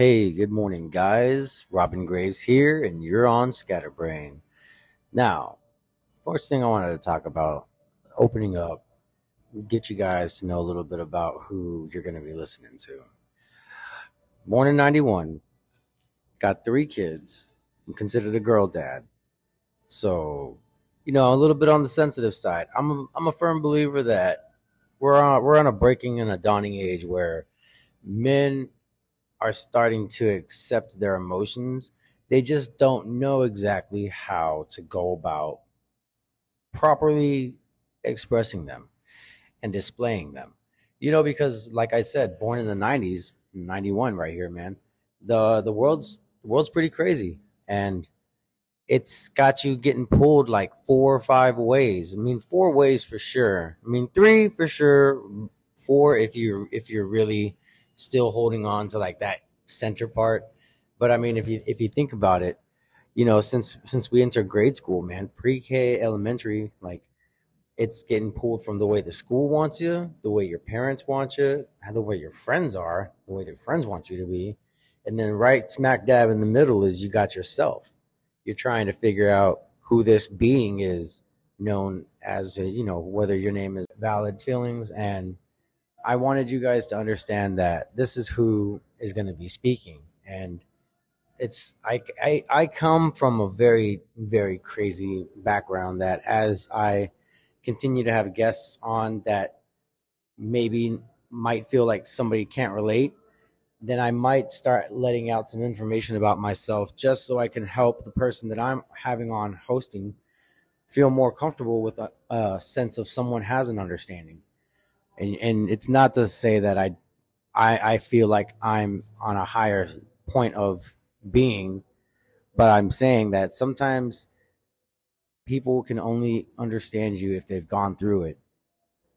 Hey, good morning, guys. Robin Graves here, and you're on Scatterbrain. Now, first thing I wanted to talk about, opening up, get you guys to know a little bit about who you're going to be listening to. Born in 91, got three kids, I'm considered a girl dad. So, you know, a little bit on the sensitive side. I'm a, I'm a firm believer that we're on, we're on a breaking and a dawning age where men are starting to accept their emotions. They just don't know exactly how to go about properly expressing them and displaying them. You know, because like I said, born in the 90s, 91 right here, man. The the world's the world's pretty crazy and it's got you getting pulled like four or five ways. I mean, four ways for sure. I mean, three for sure. Four if you if you're really still holding on to like that center part. But I mean, if you if you think about it, you know, since since we entered grade school, man, pre-K, elementary, like it's getting pulled from the way the school wants you, the way your parents want you, the way your friends are, the way their friends want you to be, and then right smack dab in the middle is you got yourself. You're trying to figure out who this being is known as, you know, whether your name is valid feelings and I wanted you guys to understand that this is who is going to be speaking, and it's I, I I come from a very very crazy background that as I continue to have guests on that maybe might feel like somebody can't relate, then I might start letting out some information about myself just so I can help the person that I'm having on hosting feel more comfortable with a, a sense of someone has an understanding and and it's not to say that I, I I feel like I'm on a higher point of being, but I'm saying that sometimes people can only understand you if they've gone through it.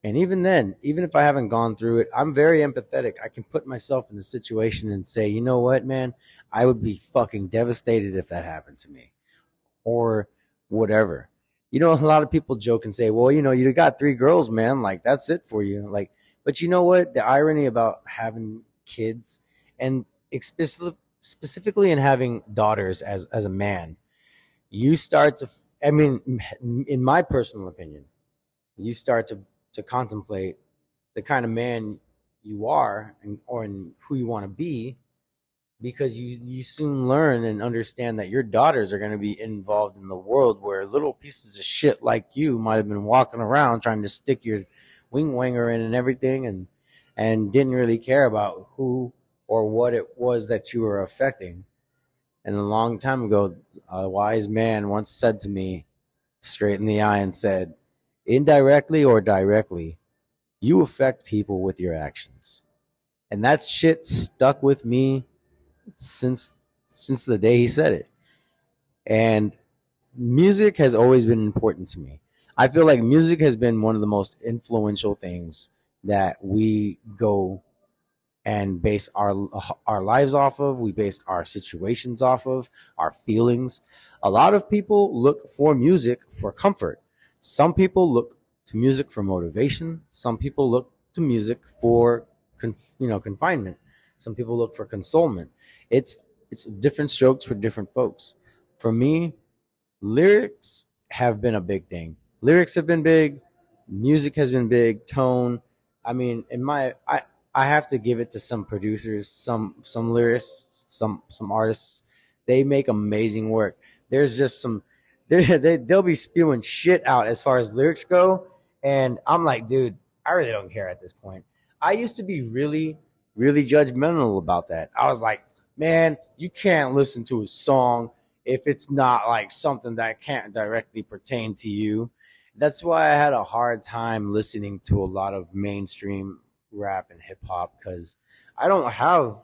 And even then, even if I haven't gone through it, I'm very empathetic. I can put myself in the situation and say, you know what, man, I would be fucking devastated if that happened to me or whatever you know, a lot of people joke and say, well, you know, you got three girls, man. Like, that's it for you. Like, but you know what? The irony about having kids and specifically in having daughters as, as a man, you start to, I mean, in my personal opinion, you start to, to contemplate the kind of man you are and, or who you want to be because you you soon learn and understand that your daughters are going to be involved in the world where little pieces of shit like you might have been walking around trying to stick your wing wanger in and everything and and didn't really care about who or what it was that you were affecting. And a long time ago a wise man once said to me straight in the eye and said indirectly or directly you affect people with your actions. And that shit stuck with me since since the day he said it. And music has always been important to me. I feel like music has been one of the most influential things that we go and base our our lives off of. We base our situations off of, our feelings. A lot of people look for music for comfort. Some people look to music for motivation. Some people look to music for you know confinement. Some people look for consolement it's it's different strokes for different folks. For me, lyrics have been a big thing. Lyrics have been big, music has been big, tone. I mean, in my I I have to give it to some producers, some some lyricists, some some artists. They make amazing work. There's just some they, they they'll be spewing shit out as far as lyrics go, and I'm like, dude, I really don't care at this point. I used to be really really judgmental about that. I was like, man, you can't listen to a song if it's not like something that can't directly pertain to you. That's why I had a hard time listening to a lot of mainstream rap and hip hop because I don't have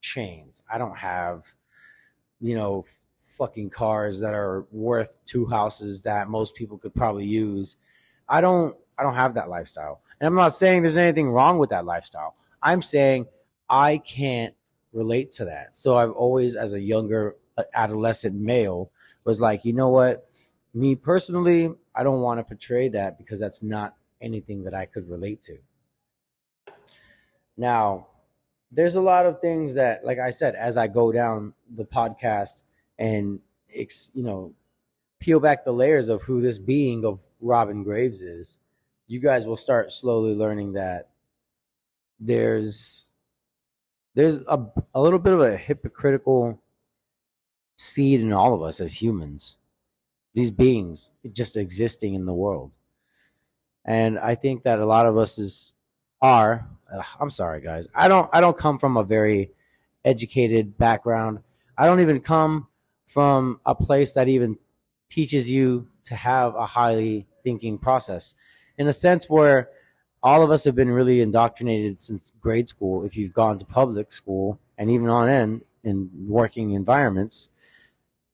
chains. I don't have, you know, fucking cars that are worth two houses that most people could probably use. I don't I don't have that lifestyle. And I'm not saying there's anything wrong with that lifestyle. I'm saying I can't relate to that. So I've always, as a younger uh, adolescent male, was like, you know what? Me personally, I don't want to portray that because that's not anything that I could relate to. Now, there's a lot of things that, like I said, as I go down the podcast and you know peel back the layers of who this being of Robin Graves is, you guys will start slowly learning that there's there's a, a little bit of a hypocritical seed in all of us as humans these beings just existing in the world. And i think that a lot of us is are uh, i'm sorry guys. I don't i don't come from a very educated background. I don't even come from a place that even teaches you to have a highly thinking process. In a sense where all of us have been really indoctrinated since grade school if you've gone to public school and even on in in working environments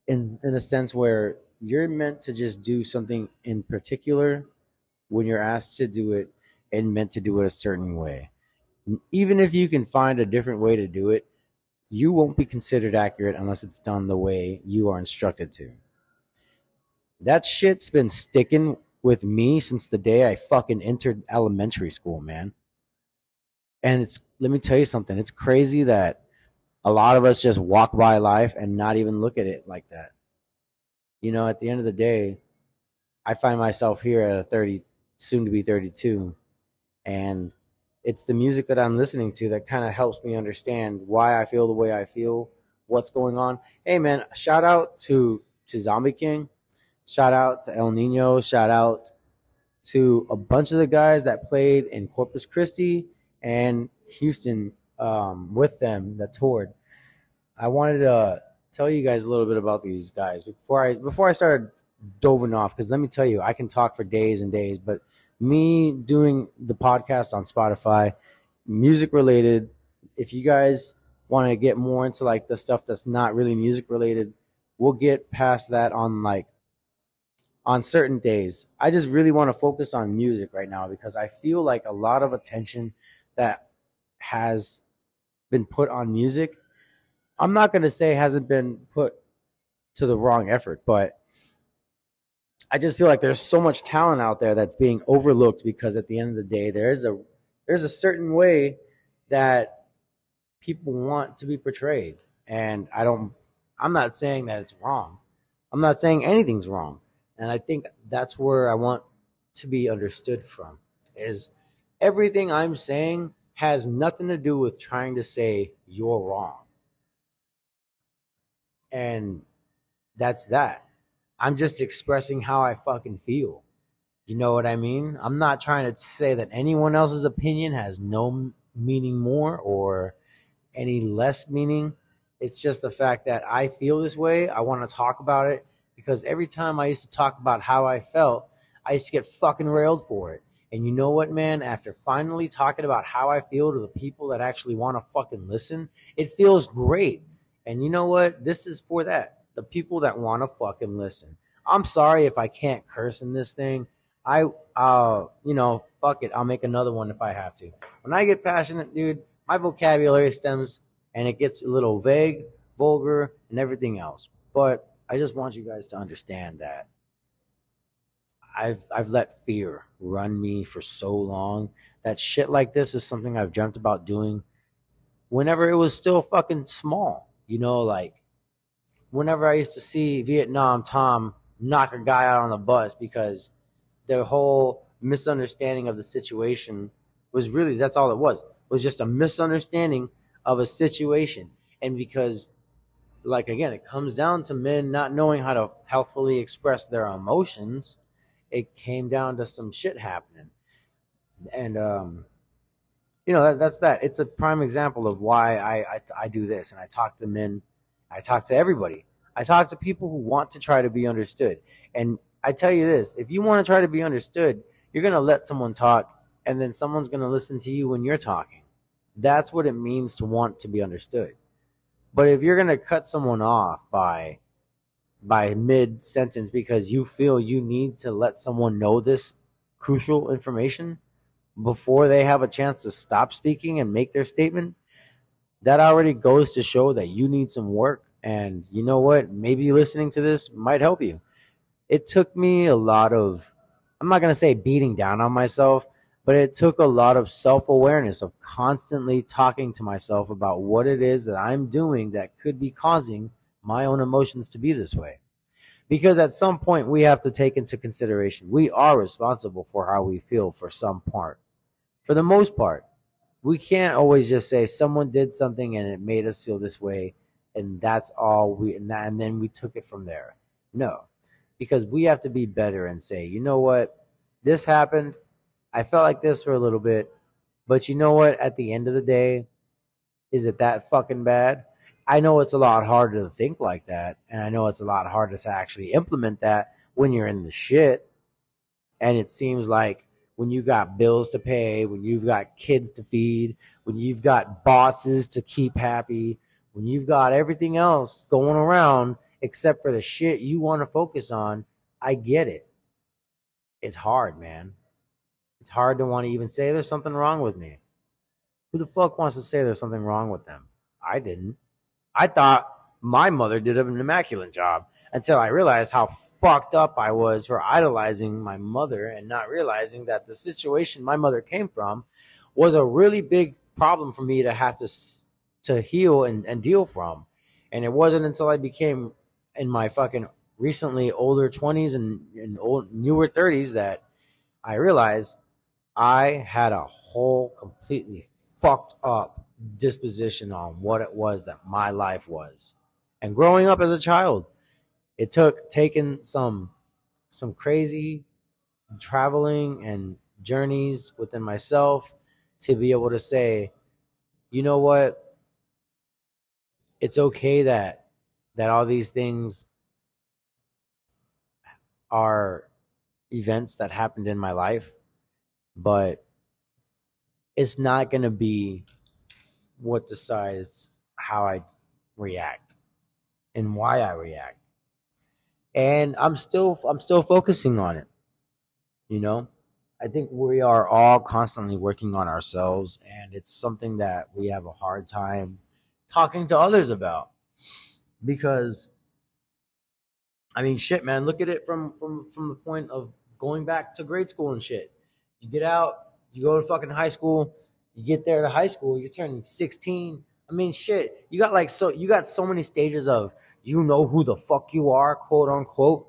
in in a sense where you're meant to just do something in particular when you're asked to do it and meant to do it a certain way. Even if you can find a different way to do it you won't be considered accurate unless it's done the way you are instructed to. That shit's been sticking with me since the day I fucking entered elementary school, man. And it's let me tell you something. It's crazy that a lot of us just walk by life and not even look at it like that. You know, at the end of the day, I find myself here at a 30 soon to be 32 and it's the music that I'm listening to that kind of helps me understand why I feel the way I feel, what's going on. Hey man, shout out to to Zombie King Shout out to El Nino. Shout out to a bunch of the guys that played in Corpus Christi and Houston um, with them that toured. I wanted to tell you guys a little bit about these guys before I before I started doving off because let me tell you I can talk for days and days, but me doing the podcast on Spotify, music related. If you guys want to get more into like the stuff that's not really music related, we'll get past that on like on certain days. I just really want to focus on music right now because I feel like a lot of attention that has been put on music. I'm not going to say hasn't been put to the wrong effort, but I just feel like there's so much talent out there that's being overlooked because at the end of the day there's a there's a certain way that people want to be portrayed and I don't I'm not saying that it's wrong. I'm not saying anything's wrong. And I think that's where I want to be understood from is everything I'm saying has nothing to do with trying to say you're wrong. And that's that. I'm just expressing how I fucking feel. You know what I mean? I'm not trying to say that anyone else's opinion has no meaning more or any less meaning. It's just the fact that I feel this way. I want to talk about it because every time I used to talk about how I felt, I used to get fucking railed for it. And you know what, man? After finally talking about how I feel to the people that actually want to fucking listen, it feels great. And you know what? This is for that. The people that want to fucking listen. I'm sorry if I can't curse in this thing. I, uh, you know, fuck it. I'll make another one if I have to. When I get passionate, dude, my vocabulary stems and it gets a little vague, vulgar, and everything else. But I just want you guys to understand that I've I've let fear run me for so long that shit like this is something I've dreamt about doing whenever it was still fucking small. You know, like whenever I used to see Vietnam Tom knock a guy out on the bus because the whole misunderstanding of the situation was really that's all it was. Was just a misunderstanding of a situation. And because like again, it comes down to men not knowing how to healthfully express their emotions. It came down to some shit happening, and um, you know that, that's that. It's a prime example of why I, I I do this, and I talk to men, I talk to everybody. I talk to people who want to try to be understood, and I tell you this: if you want to try to be understood, you're gonna let someone talk, and then someone's gonna listen to you when you're talking. That's what it means to want to be understood but if you're gonna cut someone off by by mid sentence because you feel you need to let someone know this crucial information before they have a chance to stop speaking and make their statement, that already goes to show that you need some work. And you know what? Maybe listening to this might help you. It took me a lot of, I'm not going to say beating down on myself, But it took a lot of self awareness of constantly talking to myself about what it is that I'm doing that could be causing my own emotions to be this way. Because at some point, we have to take into consideration we are responsible for how we feel for some part. For the most part, we can't always just say someone did something and it made us feel this way and that's all we and, that, and then we took it from there. No, because we have to be better and say, you know what, this happened. I felt like this for a little bit, but you know what? At the end of the day, is it that fucking bad? I know it's a lot harder to think like that, and I know it's a lot harder to actually implement that when you're in the shit. And it seems like when you got bills to pay, when you've got kids to feed, when you've got bosses to keep happy, when you've got everything else going around except for the shit you want to focus on, I get it. It's hard, man. It's hard to want to even say there's something wrong with me. Who the fuck wants to say there's something wrong with them? I didn't. I thought my mother did an immaculate job until I realized how fucked up I was for idolizing my mother and not realizing that the situation my mother came from was a really big problem for me to have to to heal and, and deal from. And it wasn't until I became in my fucking recently older 20s and, and old newer 30s that I realized I had a whole completely fucked up disposition on what it was that my life was. And growing up as a child, it took taking some some crazy traveling and journeys within myself to be able to say, you know what? It's okay that that all these things are events that happened in my life, but it's not going to be what decides how I react and why I react. And I'm still I'm still focusing on it. You know, I think we are all constantly working on ourselves and it's something that we have a hard time talking to others about because I mean shit man, look at it from from from the point of going back to grade school and shit. You get out, you go to fucking high school, you get there to high school, you're turning 16. I mean, shit, you got like so you got so many stages of you know who the fuck you are, quote unquote.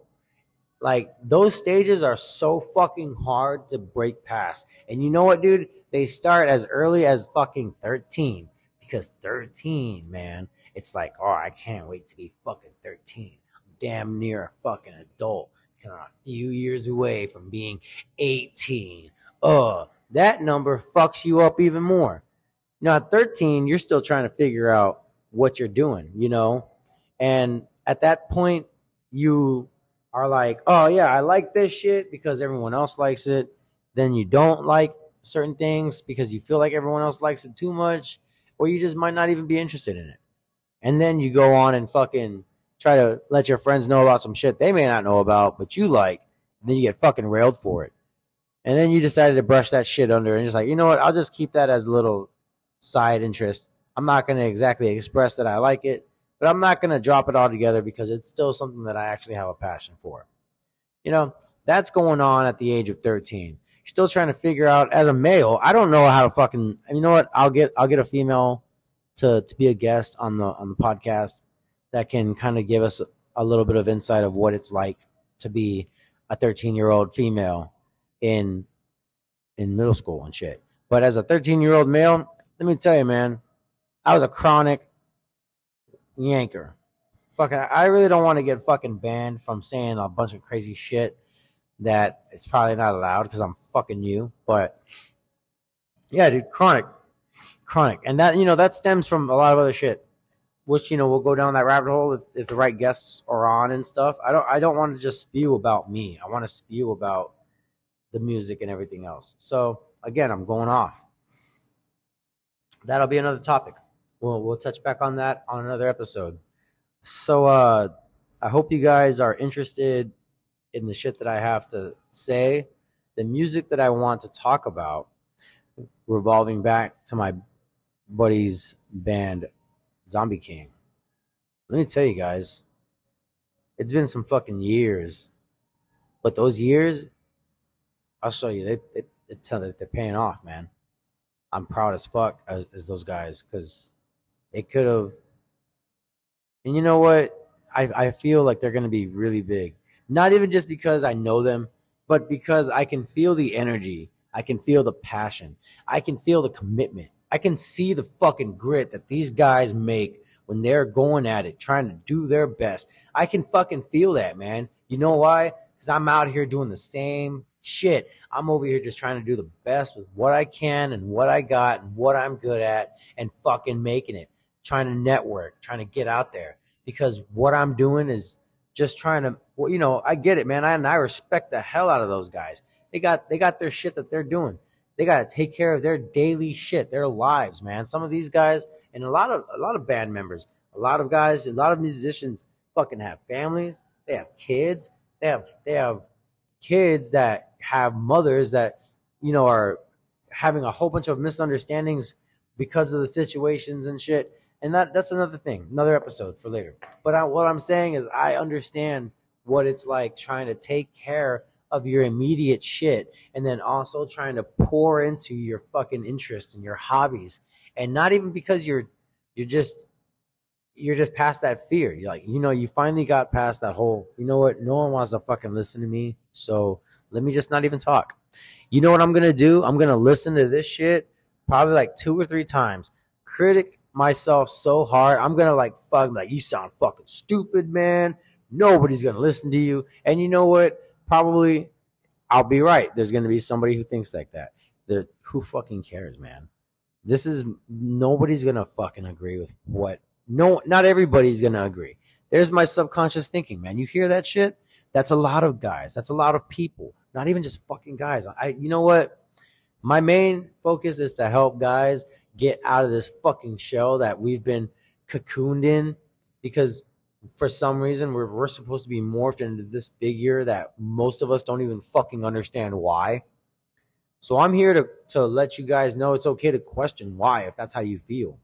Like those stages are so fucking hard to break past. And you know what, dude? They start as early as fucking 13 because 13, man, it's like, oh, I can't wait to be fucking 13. I'm damn near a fucking adult. Kind of a few years away from being 18. Uh, that number fucks you up even more. Know, at 13, you're still trying to figure out what you're doing, you know? And at that point, you are like, oh, yeah, I like this shit because everyone else likes it. Then you don't like certain things because you feel like everyone else likes it too much, or you just might not even be interested in it. And then you go on and fucking try to let your friends know about some shit they may not know about, but you like, and then you get fucking railed for it. And then you decided to brush that shit under and just like, you know what? I'll just keep that as a little side interest. I'm not going to exactly express that I like it, but I'm not going to drop it all together because it's still something that I actually have a passion for. You know, that's going on at the age of 13. Still trying to figure out as a male, I don't know how to fucking, you know what? I'll get, I'll get a female to, to be a guest on the, on the podcast that can kind of give us a little bit of insight of what it's like to be a 13 year old female in in middle school and shit. But as a 13 year old male, let me tell you, man, I was a chronic yanker. Fucking, I really don't want to get fucking banned from saying a bunch of crazy shit that it's probably not allowed because I'm fucking you. But yeah, dude, chronic, chronic, and that you know that stems from a lot of other shit, which you know we'll go down that rabbit hole if, if the right guests are on and stuff. I don't I don't want to just spew about me. I want to spew about the music and everything else. So again, I'm going off. That'll be another topic. We'll we'll touch back on that on another episode. So uh I hope you guys are interested in the shit that I have to say, the music that I want to talk about, revolving back to my buddy's band Zombie King. Let me tell you guys, it's been some fucking years. But those years I'll show you. They, they it's uh, they're paying off, man. I'm proud as fuck as, as those guys because it could have. And you know what? I, I feel like they're going to be really big. Not even just because I know them, but because I can feel the energy. I can feel the passion. I can feel the commitment. I can see the fucking grit that these guys make when they're going at it, trying to do their best. I can fucking feel that, man. You know why? Because I'm out here doing the same shit. I'm over here just trying to do the best with what I can and what I got and what I'm good at and fucking making it. Trying to network, trying to get out there because what I'm doing is just trying to, well, you know, I get it, man. I, and I respect the hell out of those guys. They got, they got their shit that they're doing. They got to take care of their daily shit, their lives, man. Some of these guys and a lot of, a lot of band members, a lot of guys, a lot of musicians fucking have families. They have kids. They have, they have kids that have mothers that, you know, are having a whole bunch of misunderstandings because of the situations and shit and that that's another thing, another episode for later. But I, what I'm saying is, I understand what it's like trying to take care of your immediate shit, and then also trying to pour into your fucking interest and your hobbies, and not even because you're you're just you're just past that fear. You're like, you know, you finally got past that whole, you know what, no one wants to fucking listen to me. So let me just not even talk. You know what I'm gonna do? I'm gonna listen to this shit probably like two or three times. Critic myself so hard. I'm gonna like fuck like you sound fucking stupid, man. Nobody's gonna listen to you. And you know what? Probably I'll be right. There's gonna be somebody who thinks like that. The who fucking cares, man? This is nobody's gonna fucking agree with what no not everybody's gonna agree. There's my subconscious thinking, man. You hear that shit? That's a lot of guys. That's a lot of people. Not even just fucking guys. I you know what? My main focus is to help guys get out of this fucking shell that we've been cocooned in because for some reason we're, we're supposed to be morphed into this figure that most of us don't even fucking understand why. So I'm here to, to let you guys know it's okay to question why if that's how you feel.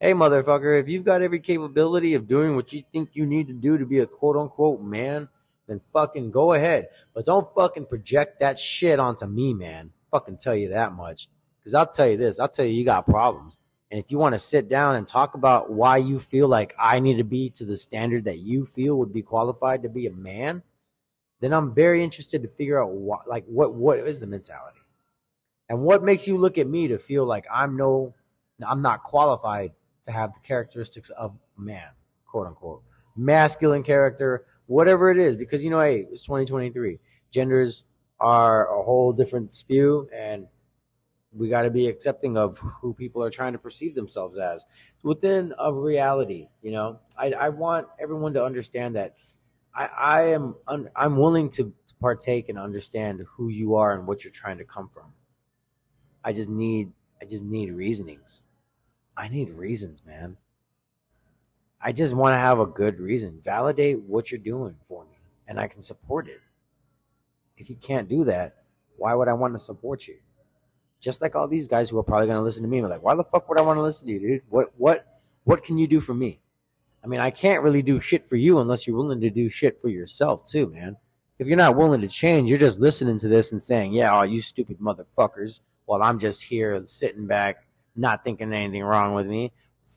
Hey, motherfucker, if you've got every capability of doing what you think you need to do to be a quote unquote man, then fucking go ahead. But don't fucking project that shit onto me, man. Fucking tell you that much. Because I'll tell you this, I'll tell you, you got problems. And if you want to sit down and talk about why you feel like I need to be to the standard that you feel would be qualified to be a man, then I'm very interested to figure out what, like, what, what is the mentality, and what makes you look at me to feel like I'm no, I'm not qualified to have the characteristics of man, quote unquote, masculine character, whatever it is. Because you know, hey, it's 2023. Genders are a whole different spew, and we got to be accepting of who people are trying to perceive themselves as within a reality you know i, I want everyone to understand that i, I am i'm willing to, to partake and understand who you are and what you're trying to come from i just need i just need reasonings i need reasons man i just want to have a good reason validate what you're doing for me and i can support it if you can't do that why would i want to support you just like all these guys who are probably going to listen to me. like, why the fuck would I want to listen to you, dude? What what what can you do for me? I mean, I can't really do shit for you unless you're willing to do shit for yourself too, man. If you're not willing to change, you're just listening to this and saying, "Yeah, all you stupid motherfuckers," while I'm just here sitting back, not thinking anything wrong with me.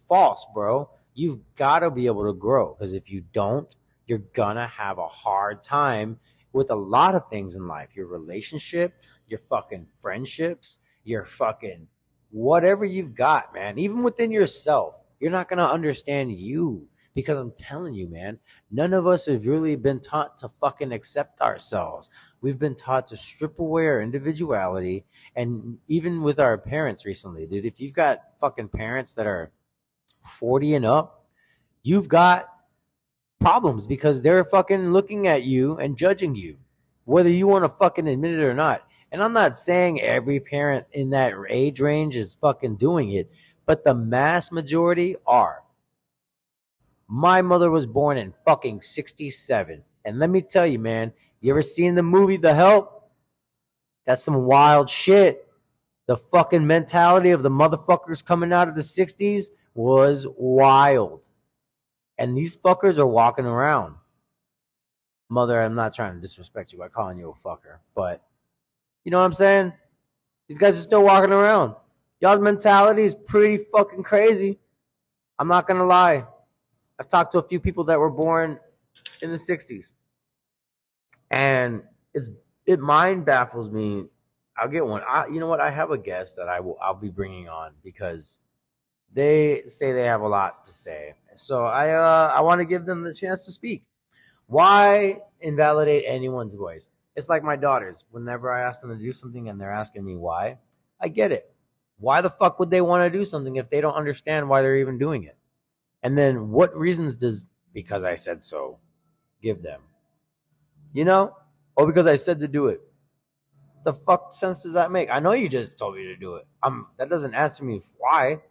False, bro. You've got to be able to grow because if you don't, you're gonna have a hard time with a lot of things in life. Your relationship, your fucking friendships, your fucking whatever you've got, man, even within yourself, you're not to understand you because I'm telling you, man, none of us have really been taught to fucking accept ourselves. We've been taught to strip away our individuality. And even with our parents recently, dude, if you've got fucking parents that are 40 and up, you've got problems because they're fucking looking at you and judging you, whether you want to fucking admit it or not. And I'm not saying every parent in that age range is fucking doing it, but the mass majority are. My mother was born in fucking 67. And let me tell you, man, you ever seen the movie The Help? That's some wild shit. The fucking mentality of the motherfuckers coming out of the 60s was wild. And these fuckers are walking around. Mother, I'm not trying to disrespect you by calling you a fucker, but you know what I'm saying? These guys are still walking around. Y'all's mentality is pretty fucking crazy. I'm not gonna lie. I've talked to a few people that were born in the 60s. And it's it mind baffles me. I'll get one. I, you know what? I have a guest that I will I'll be bringing on because they say they have a lot to say. So I uh, I want to give them the chance to speak. Why invalidate anyone's voice? It's like my daughters. Whenever I ask them to do something and they're asking me why, I get it. Why the fuck would they want to do something if they don't understand why they're even doing it? And then what reasons does because I said so give them? You know? Or because I said to do it. The fuck sense does that make? I know you just told me to do it. Um that doesn't answer me why.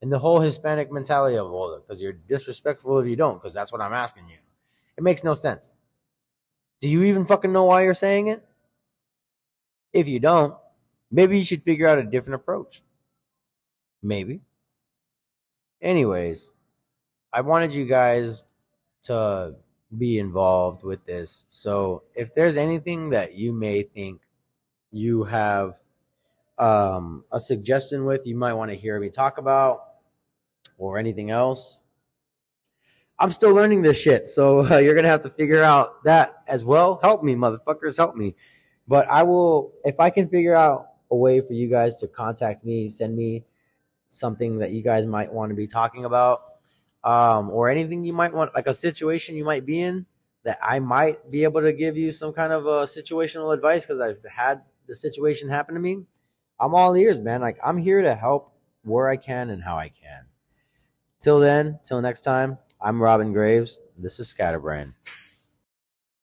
And the whole Hispanic mentality of all well, because you're disrespectful if you don't, because that's what I'm asking you. It makes no sense. Do you even fucking know why you're saying it? If you don't, maybe you should figure out a different approach. Maybe. Anyways, I wanted you guys to be involved with this. So if there's anything that you may think you have um, a suggestion with, you might want to hear me talk about, or anything else, I'm still learning this shit. So uh, you're to have to figure out that as well. Help me, motherfuckers, help me. But I will, if I can figure out a way for you guys to contact me, send me something that you guys might want to be talking about, um, or anything you might want, like a situation you might be in that I might be able to give you some kind of a situational advice because I've had the situation happen to me. I'm all ears, man. Like I'm here to help where I can and how I can. Till then, till next time, I'm Robin Graves. This is Scatterbrain.